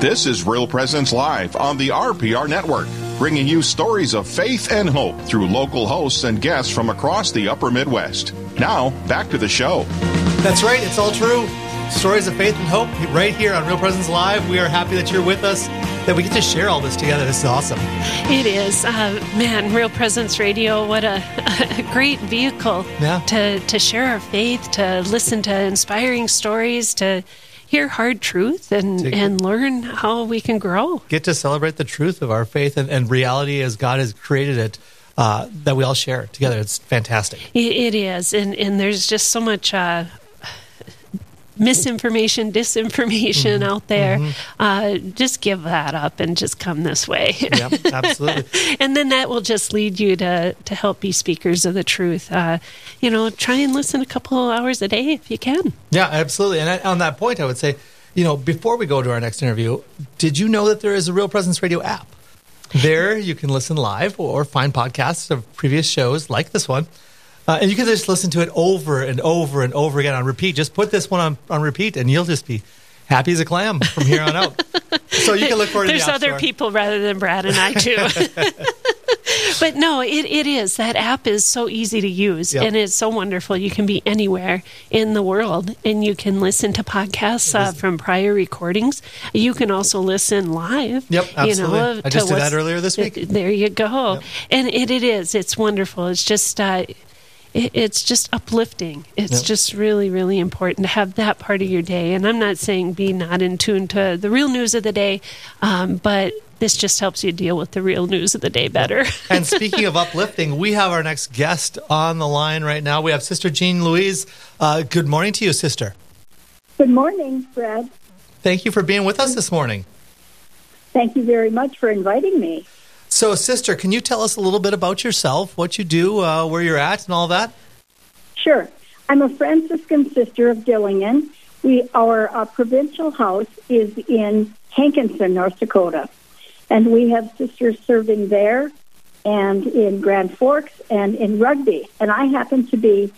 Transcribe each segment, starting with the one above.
This is Real Presence Live on the RPR Network, bringing you stories of faith and hope through local hosts and guests from across the upper Midwest. Now, back to the show. That's right, it's all true. Stories of faith and hope right here on Real Presence Live. We are happy that you're with us, that we get to share all this together. This is awesome. It is. Uh, man, Real Presence Radio, what a, a great vehicle Yeah. to, to share our faith, to listen to inspiring stories, to hear hard truth, and, To- and learn how we can grow. Get to celebrate the truth of our faith and, and reality as God has created it, uh, that we all share together. It's fantastic. It, it is, and and there's just so much uh, misinformation, disinformation out there. Uh, just give that up and just come this way. Yep, absolutely. and then that will just lead you to to help be speakers of the truth. Uh, you know, try and listen a couple hours a day if you can. Yeah, absolutely. And I, on that point, I would say, you know, before we go to our next interview, did you know that there is a Real Presence Radio app? There, you can listen live or find podcasts of previous shows like this one. Uh, and you can just listen to it over and over and over again on repeat. Just put this one on, on repeat, and you'll just be happy as a clam from here on out. so you can look forward to There's the other people rather than Brad and I too. but no, it, it is. That app is so easy to use Yep. and it's so wonderful. You can be anywhere in the world and you can listen to podcasts uh, from prior recordings. You can also listen live. Yep, You absolutely. know, I just did that earlier this week. There you go. Yep. And it, it is. It's wonderful. It's just. Uh, it- it's just uplifting. It's Yep. just really, really important to have that part of your day. And I'm not saying be not in tune to the real news of the day, um, but this just helps you deal with the real news of the day better. and speaking of uplifting, we have our next guest on the line right now. We have Sister Jean Louise. Uh, good morning to you, Sister. Good morning, Fred. Thank you for being with us this morning. Thank you very much for inviting me. So, sister, can you tell us a little bit about yourself, what you do, uh, where you're at, and all that? Sure. I'm a Franciscan sister of Dillingen. We our uh, provincial house is in Hankinson, North Dakota, and we have sisters serving there, and in Grand Forks, and in Rugby. And I happen to be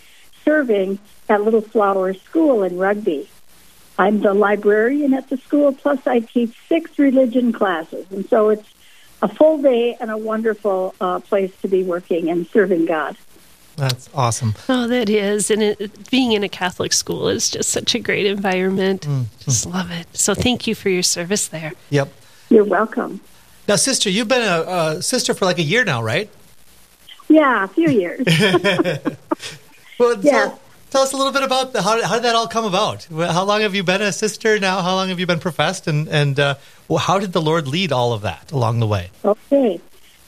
serving at Little Flower School in Rugby. I'm the librarian at the school, plus I teach six religion classes, and so it's a full day and a wonderful uh, place to be working and serving God. That's awesome. oh, that is. And it, being in a Catholic school is just such a great environment. Just love it. So thank you for your service there. Yep. You're welcome. Now, sister, you've been a, a sister for like a year now, right? Yeah, a few years. Well, Yeah. tell, tell us a little bit about the, how, how did that all come about? How long have you been a sister now? How long have you been professed? And, and uh, how did the Lord lead all of that along the way? okay.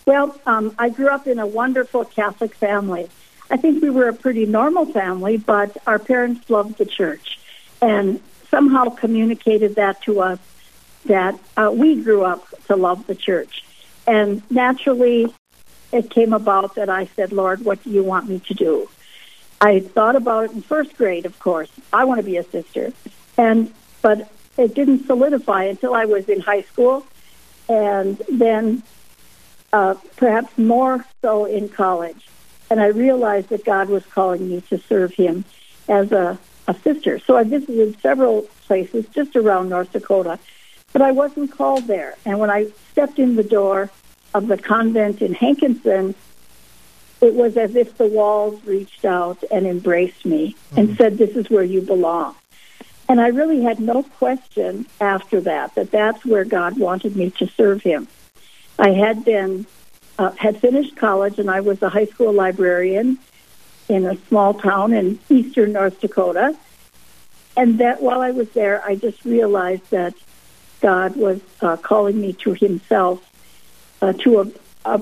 Well, um, I grew up in a wonderful Catholic family. I think we were a pretty normal family, but our parents loved the church and somehow communicated that to us that uh, we grew up to love the church. And naturally, it came about that I said, Lord, what do you want me to do? I thought about it in first grade, of course. I want to be a sister. And but it didn't solidify until I was in high school and then uh, perhaps more so in college. And I realized that God was calling me to serve him as a, a sister. So I visited several places just around North Dakota, but I wasn't called there. And when I stepped in the door of the convent in Hankinson, it was as if the walls reached out and embraced me and said, This is where you belong. And I really had no question after that that that's where God wanted me to serve Him. I had been uh, had finished college and I was a high school librarian in a small town in eastern North Dakota. And that while I was there, I just realized that God was uh, calling me to Himself, uh, to a, a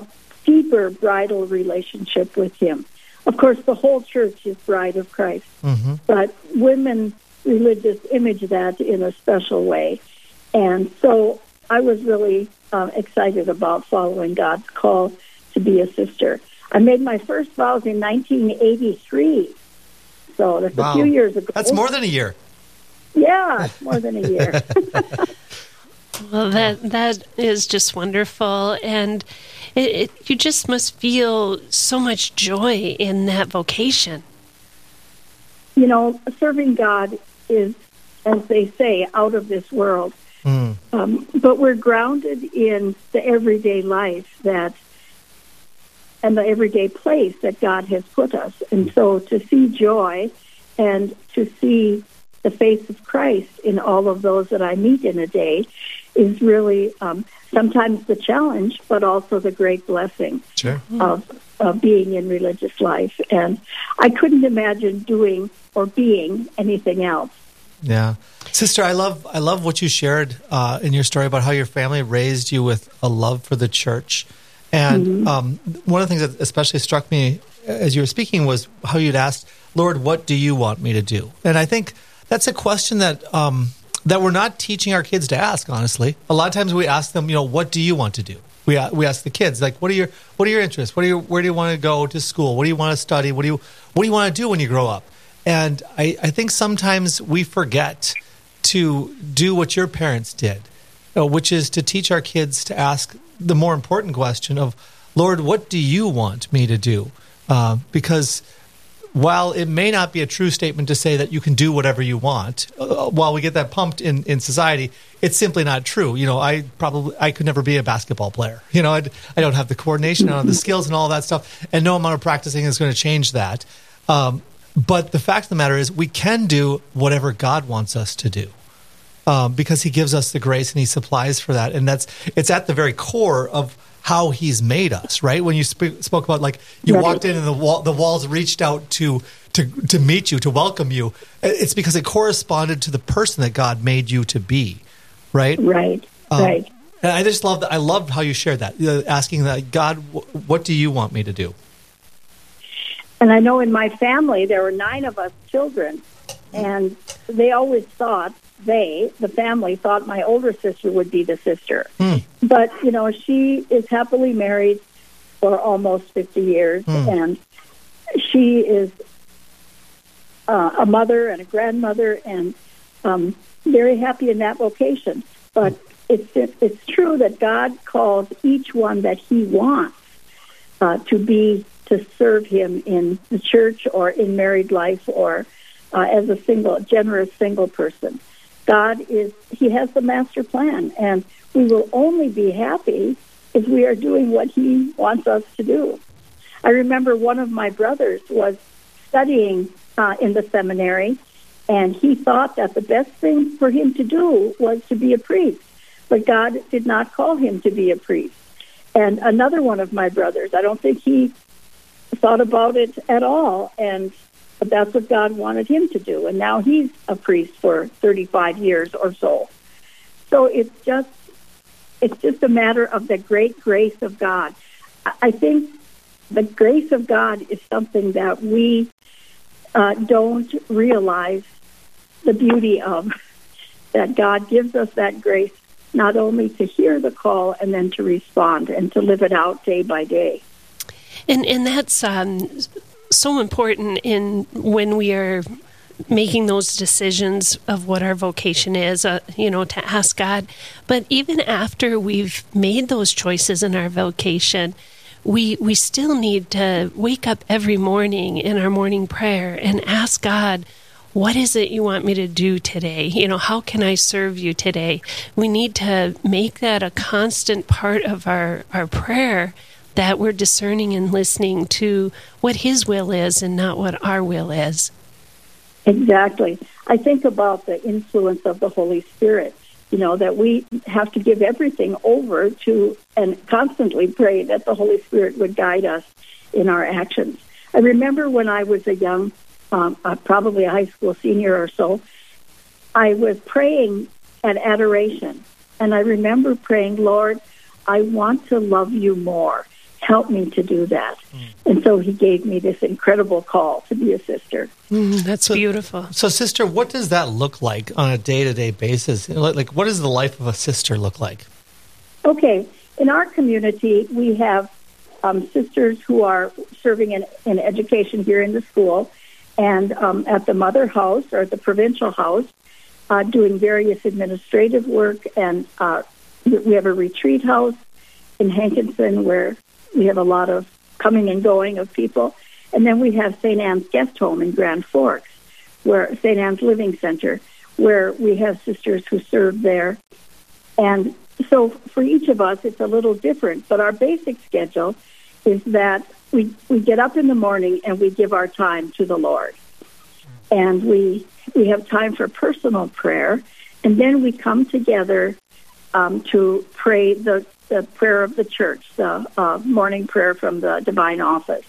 deeper bridal relationship with Him. Of course, the whole church is bride of Christ, Mm-hmm. but women religious image that in a special way. And so I was really uh, excited about following God's call to be a sister. I made my first vows in 1983. So that's Wow. a few years ago. That's more than a year. Yeah, more than a year. Well, that that is just wonderful, and it, it, you just must feel so much joy in that vocation. you know, serving God is, as they say, out of this world. Mm. Um, but we're grounded in the everyday life that and the everyday place that God has put us. And so to see joy and to see the face of Christ in all of those that I meet in a day is really um, sometimes the challenge, but also the great blessing sure. of, of being in religious life. And I couldn't imagine doing or being anything else. Yeah, sister, I love I love what you shared uh, in your story about how your family raised you with a love for the church, and mm-hmm. um, one of the things that especially struck me as you were speaking was how you'd asked, "Lord, what do you want me to do?" And I think that's a question that um, that we're not teaching our kids to ask. Honestly, a lot of times we ask them, you know, what do you want to do? We we ask the kids like, what are your what are your interests? What are your where do you want to go to school? What do you want to study? What do you what do you want to do when you grow up? And I, I think sometimes we forget to do what your parents did, uh, which is to teach our kids to ask the more important question of, Lord, what do you want me to do? Uh, because while it may not be a true statement to say that you can do whatever you want, uh, while we get that pumped in, in society, it's simply not true. You know, I probably I could never be a basketball player. You know, I'd, I do not have the coordination, I don't have the skills, and all that stuff, and no amount of practicing is going to change that. Um, but the fact of the matter is, we can do whatever God wants us to do. Um, because he gives us the grace and he supplies for that. And that's it's at the very core of how he's made us, right? When you sp- spoke about like you right. walked in and the wall, the walls reached out to to to meet you, to welcome you. It's because it corresponded to the person that God made you to be, right? Right. Um, right. And I just love that. I loved how you shared that, uh, asking that God, what do you want me to do? And I know in my family there were nine of us children, and they always thought they, the family, thought my older sister would be the sister. Mm. But, you know, she is happily married for almost 50 years, mm. and she is uh, a mother and a grandmother and um, very happy in that vocation. But it's, it's true that God calls each one that He wants uh, to be to serve Him in the church or in married life or uh, as a single, generous single person. God is, He has the master plan, and we will only be happy if we are doing what He wants us to do. I remember one of my brothers was studying uh, in the seminary, and he thought that the best thing for him to do was to be a priest, but God did not call him to be a priest. And another one of my brothers, I don't think he thought about it at all, and but that's what God wanted him to do. And now he's a priest for 35 years or so. So it's just it's just a matter of the great grace of God. I think the grace of God is something that we uh, don't realize the beauty of. That God gives us that grace not only to hear the call and then to respond and to live it out day by day. And and that's um, so important in when we are making those decisions of what our vocation is, uh, you know, to ask God. But even after we've made those choices in our vocation, we we still need to wake up every morning in our morning prayer and ask God, what is it you want me to do today? You know, how can I serve you today? We need to make that a constant part of our, our prayer that we're discerning and listening to what His will is and not what our will is. Exactly. I think about the influence of the Holy Spirit, you know, that we have to give everything over to and constantly pray that the Holy Spirit would guide us in our actions. I remember when I was a young, um, uh, probably a high school senior or so, I was praying at adoration. And I remember praying, Lord, I want to love you more help me to do that. Mm. And so he gave me this incredible call to be a sister. Mm, that's so, beautiful. So, sister, what does that look like on a day to day basis? Like, what does the life of a sister look like? Okay. In our community, we have um, sisters who are serving in, in, education here in the school and um, at the mother house or at the provincial house, uh, doing various administrative work. And uh, we have a retreat house in Hankinson where we have a lot of coming and going of people. And then we have St. Anne's Guest Home in Grand Forks, where St. Anne's Living Center, where we have sisters who serve there And so for each of us, it's a little different, but our basic schedule is that we, we get up in the morning and we give our time to the Lord. And we, we have time for personal prayer, and then we come together um, to pray the, the prayer of the church, the uh, morning prayer from the divine office.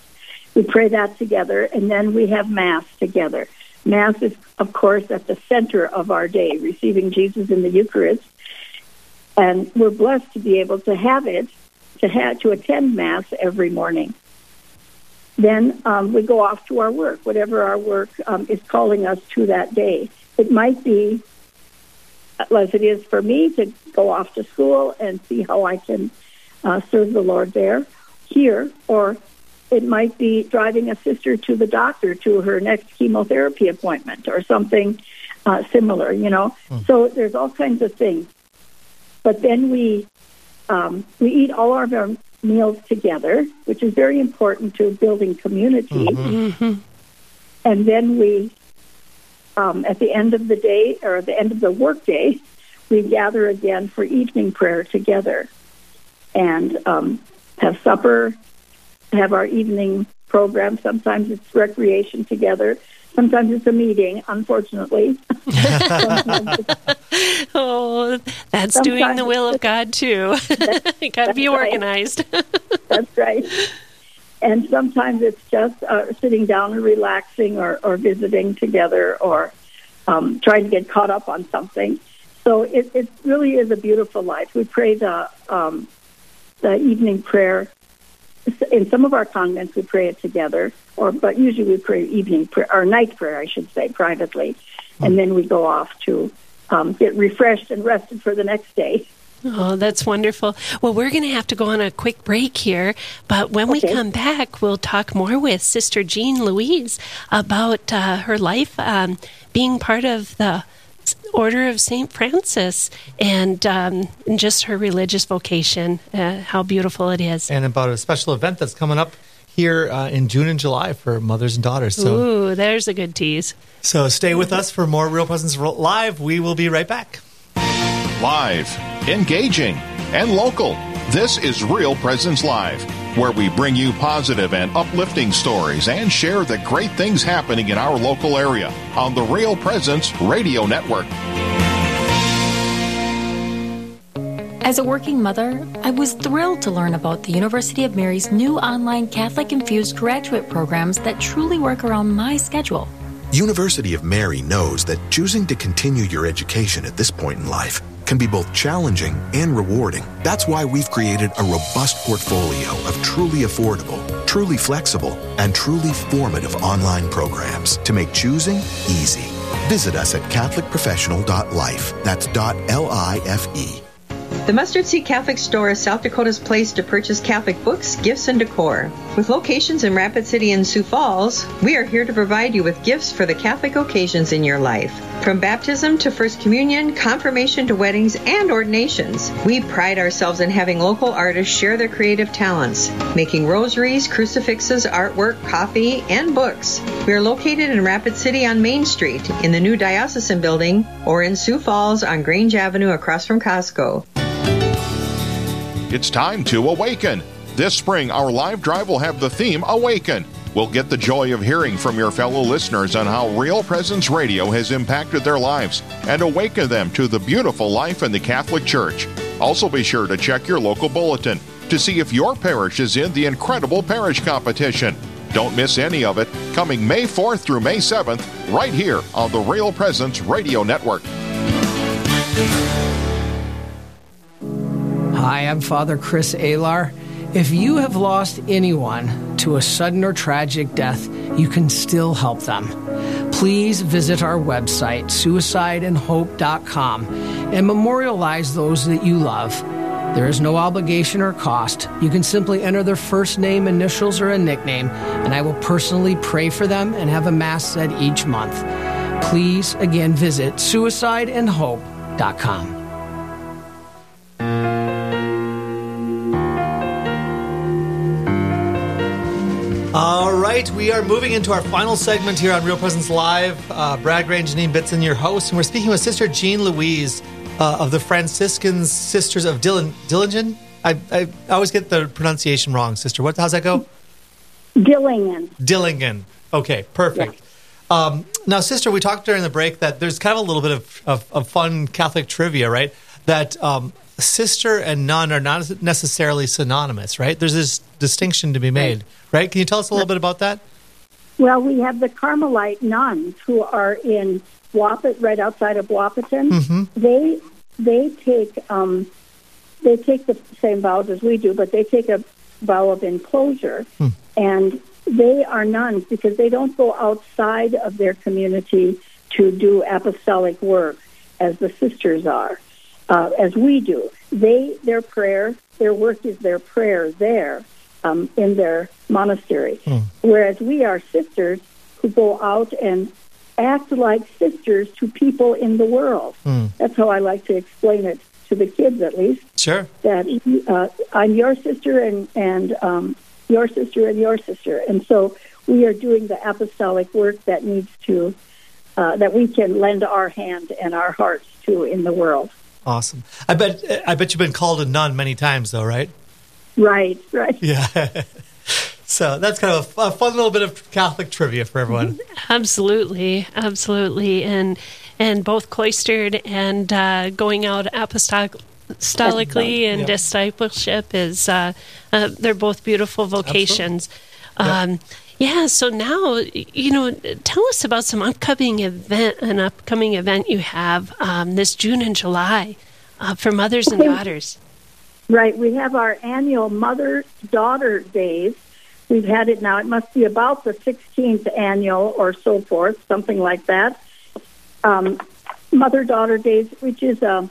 We pray that together, and then we have Mass together. Mass is, of course, at the center of our day, receiving Jesus in the Eucharist. And we're blessed to be able to have it, to have, to attend Mass every morning. Then um, we go off to our work, whatever our work um, is calling us to that day. It might be, as it is for me, to go off to school and see how I can uh, serve the Lord there, here, or it might be driving a sister to the doctor to her next chemotherapy appointment or something uh, similar, you know. Mm. So there's all kinds of things. But then we um, we eat all of our meals together, which is very important to building community. Mm-hmm. Mm-hmm. And then we, um, at the end of the day or at the end of the workday, we gather again for evening prayer together and um, have supper have our evening program. Sometimes it's recreation together. Sometimes it's a meeting, unfortunately. oh, that's doing the will of God too. got to be organized. that's right. And sometimes it's just uh, sitting down and relaxing, or, or visiting together, or um, trying to get caught up on something. So it, it really is a beautiful life. We pray the um, the evening prayer in some of our convents we pray it together, or but usually we pray evening prayer or night prayer, I should say, privately, and then we go off to um, get refreshed and rested for the next day. Oh, that's wonderful. Well, we're going to have to go on a quick break here, but when okay. we come back, we'll talk more with Sister Jean Louise about uh, her life um, being part of the Order of St. Francis and, um, and just her religious vocation, uh, how beautiful it is. And about a special event that's coming up here uh, in June and July for mothers and daughters. So, Ooh, there's a good tease. So stay with us for more Real Presence Live. We will be right back. Live, engaging, and local. This is Real Presence Live where we bring you positive and uplifting stories and share the great things happening in our local area on the Real Presence Radio Network. As a working mother, I was thrilled to learn about the University of Mary's new online Catholic infused graduate programs that truly work around my schedule. University of Mary knows that choosing to continue your education at this point in life can be both challenging and rewarding. That's why we've created a robust portfolio of truly affordable, truly flexible, and truly formative online programs to make choosing easy. Visit us at CatholicProfessional.life. That's .L-I-F-E. The Mustard Seed Catholic Store is South Dakota's place to purchase Catholic books, gifts, and decor. With locations in Rapid City and Sioux Falls, we are here to provide you with gifts for the Catholic occasions in your life. From baptism to First Communion, confirmation to weddings, and ordinations, we pride ourselves in having local artists share their creative talents, making rosaries, crucifixes, artwork, coffee, and books. We are located in Rapid City on Main Street, in the new Diocesan Building, or in Sioux Falls on Grange Avenue across from Costco. It's time to awaken. This spring, our live drive will have the theme Awaken. We'll get the joy of hearing from your fellow listeners on how Real Presence Radio has impacted their lives and awakened them to the beautiful life in the Catholic Church. Also, be sure to check your local bulletin to see if your parish is in the incredible parish competition. Don't miss any of it coming May 4th through May 7th, right here on the Real Presence Radio Network. Hi, I'm Father Chris Alar. If you have lost anyone to a sudden or tragic death, you can still help them. Please visit our website, suicideandhope.com, and memorialize those that you love. There is no obligation or cost. You can simply enter their first name, initials, or a nickname, and I will personally pray for them and have a Mass said each month. Please, again, visit suicideandhope.com. right, we are moving into our final segment here on Real Presence Live. Uh, Brad Gray and Janine Bitson, your hosts, and we're speaking with Sister Jean Louise uh, of the Franciscan Sisters of Dillon, Dillingen. I, I, always get the pronunciation wrong, sister. What? How's that go? Dillingen. Dillingen. Okay, perfect. Um, now, sister, we talked during the break that there's kind of a little bit of, of, of fun Catholic trivia, right? That um, sister and nun are not necessarily synonymous, right? There's this distinction to be made, right? Can you tell us a little bit about that? Well, we have the Carmelite nuns who are in Wapit, right outside of Wahpeton. Mm-hmm. They they take um, they take the same vows as we do, but they take a vow of enclosure, Hmm. and they are nuns because they don't go outside of their community to do apostolic work as the sisters are, uh, as we do. They their prayer, their work is their prayer there um, in their monastery, whereas we are sisters who go out and act like sisters to people in the world. That's how I like to explain it to the kids, at least Sure. that uh, I'm your sister and and um, your sister and your sister, and so we are doing the apostolic work that needs to uh, that we can lend our hand and our hearts to in the world. Awesome. I bet I bet you've been called a nun many times, though, right? Right, right. Yeah. so that's kind of a, a fun little bit of Catholic trivia for everyone. Absolutely, absolutely, and and both cloistered and uh, going out apostolic. Apostolically and Yeah. discipleship is uh, uh, they're both beautiful vocations. Yeah. Um, yeah. So now you know, tell us about some upcoming event, an upcoming event you have um, this June and July uh, for mothers and daughters. Right. We have our annual Mother Daughter Days. We've had it now. It must be about the 16th annual or so forth, something like that. Um, Mother Daughter Days, which is a,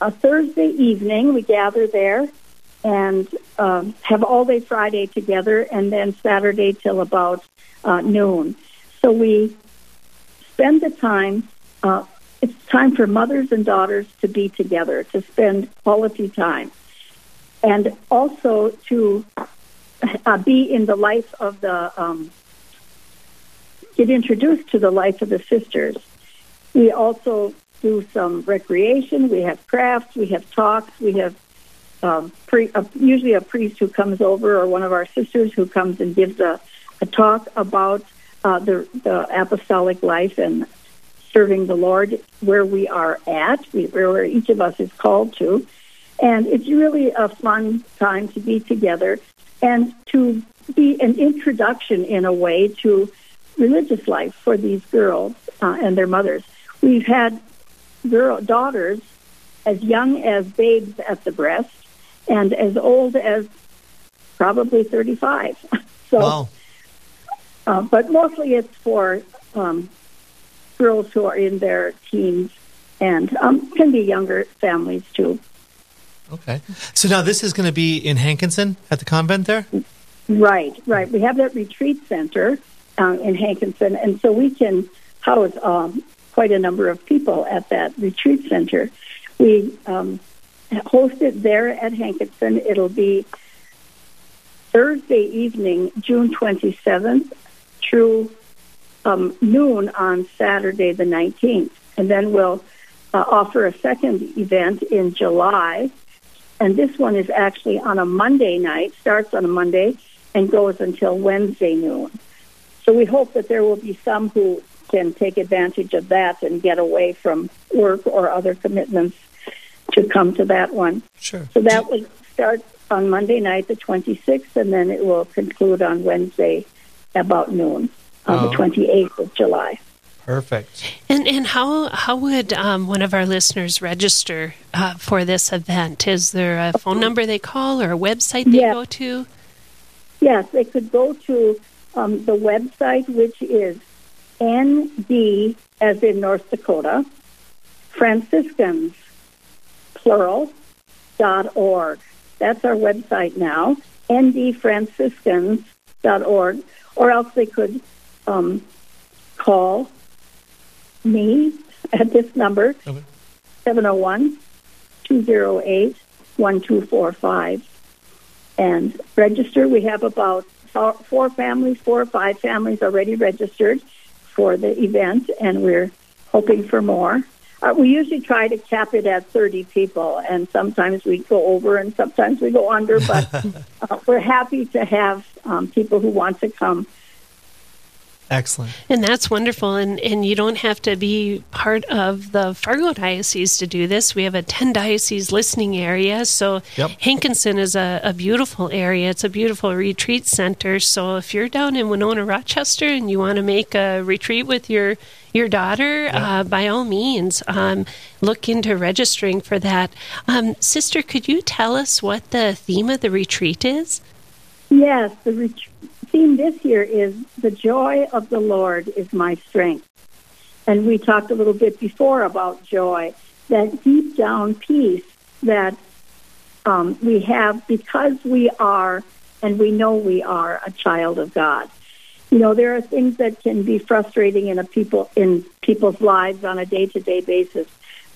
a Thursday evening. We gather there and um, have all day Friday together, and then Saturday till about uh, noon. So we spend the time. Uh, it's time for mothers and daughters to be together, to spend quality time, and also to uh, be in the life of the um, get introduced to the life of the sisters. We also do some recreation. We have crafts. We have talks. We have um, pre, uh, usually a priest who comes over or one of our sisters who comes and gives a, a talk about uh, the, the apostolic life and serving the Lord where we are at, where each of us is called to. And it's really a fun time to be together and to be an introduction in a way to religious life for these girls uh, and their mothers. We've had girl daughters as young as babes at the breast and as old as probably 35. so, Wow. uh, but mostly it's for um, girls who are in their teens and um, can be younger families too. Okay. So now this is going to be in Hankinson at the convent there? Right, right. We have that retreat center um, in Hankinson, and so we can house um, quite a number of people at that retreat center. We host it there at Hankinson. It'll be Thursday evening, June 27th, through um, noon on Saturday the 19th. And then we'll uh, offer a second event in July. And this one is actually on a Monday night, starts on a Monday, and goes until Wednesday noon. So we hope that there will be some who can take advantage of that and get away from work or other commitments to come to that one. Sure. So that would start on Monday night, the 26th, and then it will conclude on Wednesday about noon on Oh. the 28th of July. Perfect. And and how how would um, one of our listeners register uh, for this event? Is there a phone number they call or a website they Yeah. go to? Yes, they could go to um, the website, which is ND, as in North Dakota, Franciscans, plural, dot org. That's our website now, ndfranciscans.org. Or else they could um, call me at this number, Okay. 701 208 1245 and register. We have about four four families, four or five families already registered for the event, and we're hoping for more. Uh, we usually try to cap it at 30 people, and sometimes we go over and sometimes we go under, but uh, we're happy to have um, people who want to come. Excellent. And that's wonderful. And, and you don't have to be part of the Fargo Diocese to do this. We have a 10 diocese listening area. So Yep. Hankinson is a, a beautiful area. It's a beautiful retreat center. So if you're down in Winona, Rochester, and you want to make a retreat with your your daughter, uh, by all means, um, look into registering for that. Um, Sister, could you tell us what the theme of the retreat is? Yes, the ret- theme this year is the joy of the Lord is my strength. And we talked a little bit before about joy, that deep down peace that um, we have because we are and we know we are a child of God. You know, there are things that can be frustrating in a people in people's lives on a day to day basis,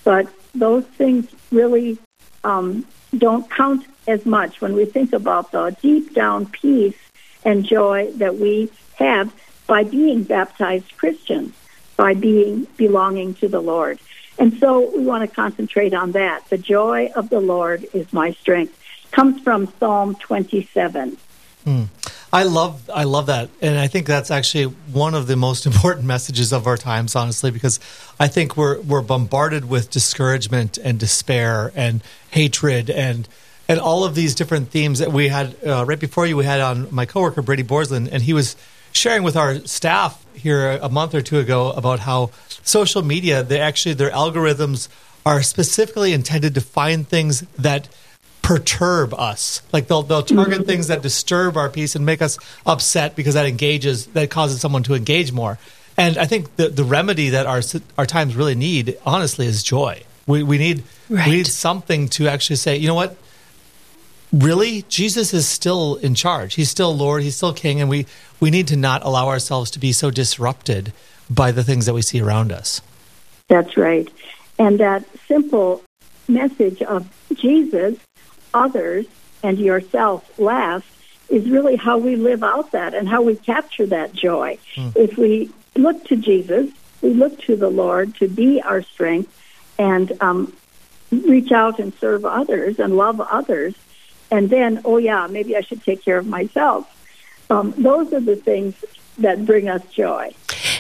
but those things really um, don't count as much when we think about the deep down peace and joy that we have by being baptized Christians, by being belonging to the Lord. And so we want to concentrate on that. The joy of the Lord is my strength. Comes from Psalm 27. I love I love that, and I think that's actually one of the most important messages of our times, honestly, because I think we're we're bombarded with discouragement and despair and hatred and and all of these different themes that we had uh, right before you. We had on my coworker Brady Borslin, and he was sharing with our staff here a month or two ago about how social media they actually their algorithms are specifically intended to find things that perturb us. Like they'll they'll target mm-hmm. things that disturb our peace and make us upset because that engages that causes someone to engage more. And I think the the remedy that our our times really need, honestly, is joy. We we need Right. we need something to actually say, you know what? Really, Jesus is still in charge. He's still Lord. He's still King, and we we need to not allow ourselves to be so disrupted by the things that we see around us. That's right. And that simple message of Jesus, others, and yourself last is really how we live out that and how we capture that joy. If we look to Jesus, we look to the Lord to be our strength and um, reach out and serve others and love others. And then, oh, yeah, maybe I should take care of myself. Um, those are the things that bring us joy.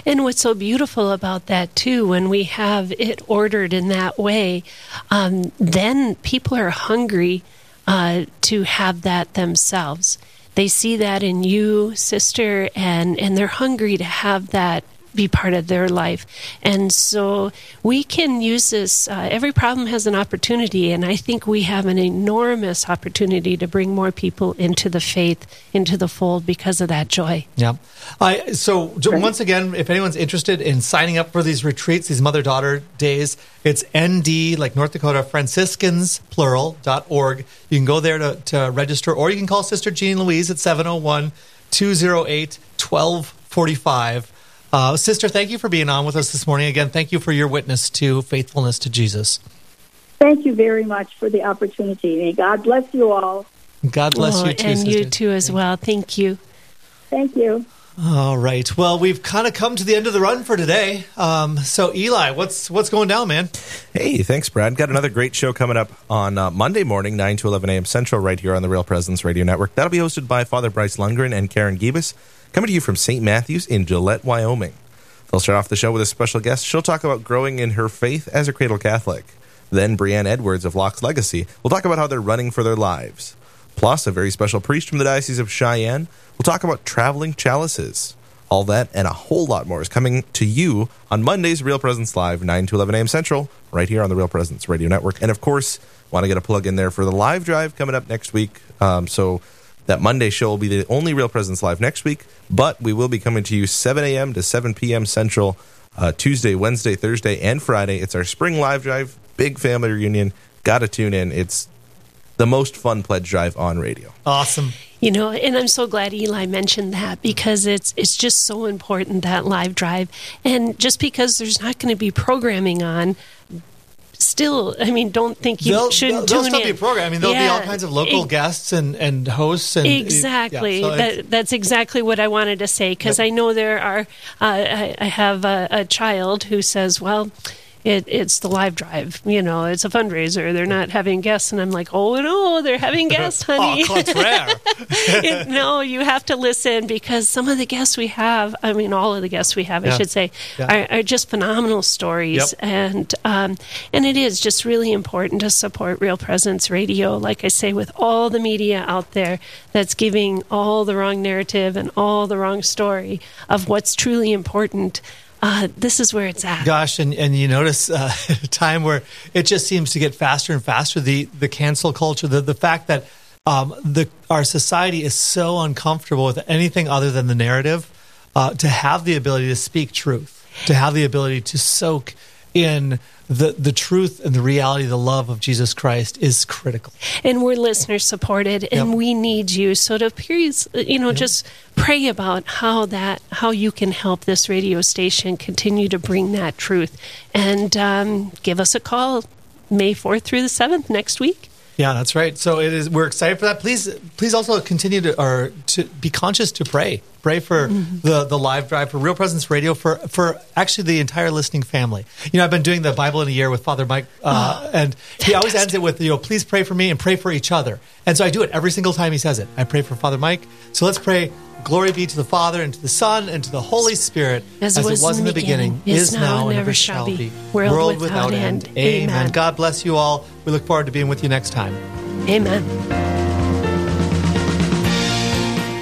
And what's so beautiful about that, too, when we have it ordered in that way, um, then people are hungry uh, to have that themselves. They see that in you, sister, and, and they're hungry to have that be part of their life. And so we can use this. Uh, every problem has an opportunity, and I think we have an enormous opportunity to bring more people into the faith, into the fold because of that joy. Yeah. I so j- once again, if anyone's interested in signing up for these retreats, these mother daughter days, it's ND like North Dakota Franciscans plural dot org. You can go there to, to register, or you can call Sister Jean Louise at 701 208 1245. Uh, Sister, thank you for being on with us this morning. Again, thank you for your witness to faithfulness to Jesus. Thank you very much for the opportunity. May God bless you all. God bless Oh, you too, and you too as well. Thank you. Thank you. All right. Well, we've kind of come to the end of the run for today. Um, so, Eli, what's what's going down, man? Hey, thanks, Brad. Got another great show coming up on uh, Monday morning, 9 to 11 a.m. Central, right here on the Real Presence Radio Network. That'll be hosted by Father Bryce Lundgren and Karen Gibas, coming to you from St. Matthews in Gillette, Wyoming. They'll start off the show with a special guest. She'll talk about growing in her faith as a cradle Catholic. Then Brianne Edwards of Locke's Legacy will talk about how they're running for their lives. Plus, a very special priest from the Diocese of Cheyenne will talk about traveling chalices. All that and a whole lot more is coming to you on Monday's Real Presence Live, 9 to 11 a.m. Central, right here on the Real Presence Radio Network. And of course, want to get a plug in there for the live drive coming up next week. Um, so that Monday show will be the only Real Presence Live next week, but we will be coming to you 7 a.m. to 7 p.m. Central, uh, Tuesday, Wednesday, Thursday, and Friday. It's our spring live drive, big family reunion. Got to tune in. It's the most fun pledge drive on radio. Awesome. You know, and I'm so glad Eli mentioned that because it's it's just so important that live drive. And just because there's not going to be programming on, still, I mean, don't think you There'll, shouldn't there'll tune still in. be a program. I mean, there'll be all kinds of local e- guests and, and hosts. and Exactly. yeah, so that, that's exactly what I wanted to say because Yep. I know there are. Uh, I, I have a, a child who says, "Well, it, it's the live drive. You know, it's a fundraiser. They're not having guests, and I'm like, oh no, they're having guests, honey. oh, contraire. It- no, you have to listen because some of the guests we have, I mean, all of the guests we have, I should say, Yeah. are, are just phenomenal stories, Yep. and um, and it is just really important to support Real Presence Radio. Like I say, with all the media out there that's giving all the wrong narrative and all the wrong story of what's truly important. Uh, this is where it's at. Gosh, and, and you notice uh, a time where it just seems to get faster and faster. The the cancel culture, the the fact that um, the our society is so uncomfortable with anything other than the narrative. Uh, to have the ability to speak truth, to have the ability to soak in the the truth and the reality, the love of Jesus Christ is critical. and we're listener supported and Yep. we need you so to please you know just pray about how that how you can help this radio station continue to bring that truth and um, give us a call may 4th through the 7th next week Yeah, that's right. So it is. We're excited for that. Please, please also continue to or to be conscious to pray. Pray for the the live drive for Real Presence Radio for for actually the entire listening family. You know, I've been doing the Bible in a year with Father Mike, uh, and he always ends it with you know, please pray for me and pray for each other. And so I do it every single time he says it. I pray for Father Mike. So let's pray. Glory be to the Father and to the Son and to the Holy Spirit, As it was in the beginning, is now, and ever shall be, world without end. Amen. Amen. God bless you all. We look forward to being with you next time. amen